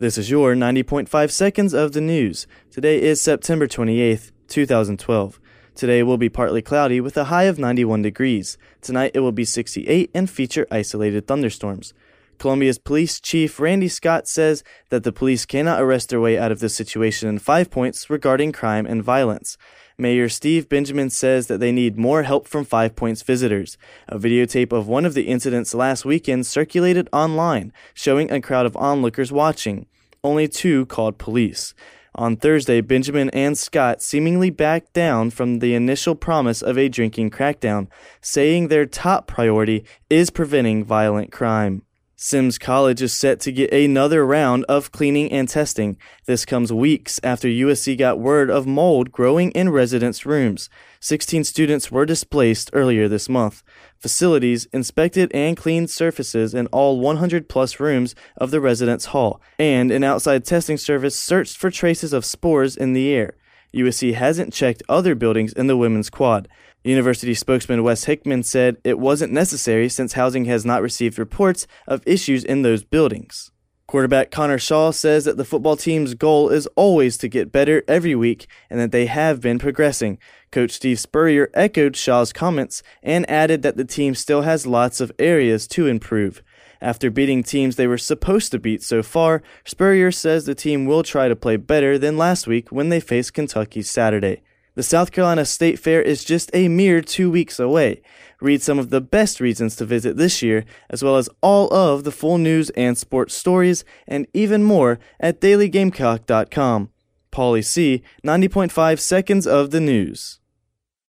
This is your 90.5 seconds of the news. Today is September 28th, 2012. Today will be partly cloudy with a high of 91 degrees. Tonight it will be 68 and feature isolated thunderstorms. Columbia's police chief Randy Scott says that the police cannot arrest their way out of this situation in five points regarding crime and violence. Mayor Steve Benjamin says that they need more help from Five Points visitors. A videotape of one of the incidents last weekend circulated online, showing a crowd of onlookers watching. Only two called police. On Thursday, Benjamin and Scott seemingly backed down from the initial promise of a drinking crackdown, saying their top priority is preventing violent crime. Sims College is set to get another round of cleaning and testing. This comes weeks after USC got word of mold growing in residents' rooms. 16 students were displaced earlier this month. Facilities inspected and cleaned surfaces in all 100 plus rooms of the residence hall, and an outside testing service searched for traces of spores in the air. USC hasn't checked other buildings in the women's quad. University spokesman Wes Hickman said it wasn't necessary since housing has not received reports of issues in those buildings. Quarterback Connor Shaw says that the football team's goal is always to get better every week and that they have been progressing. Coach Steve Spurrier echoed Shaw's comments and added that the team still has lots of areas to improve. After beating teams they were supposed to beat so far, Spurrier says the team will try to play better than last week when they faced Kentucky Saturday. The South Carolina State Fair is just a mere two weeks away. Read some of the best reasons to visit this year, as well as all of the full news and sports stories, and even more at dailygamecock.com. Paulie C., 90.5 seconds of the news.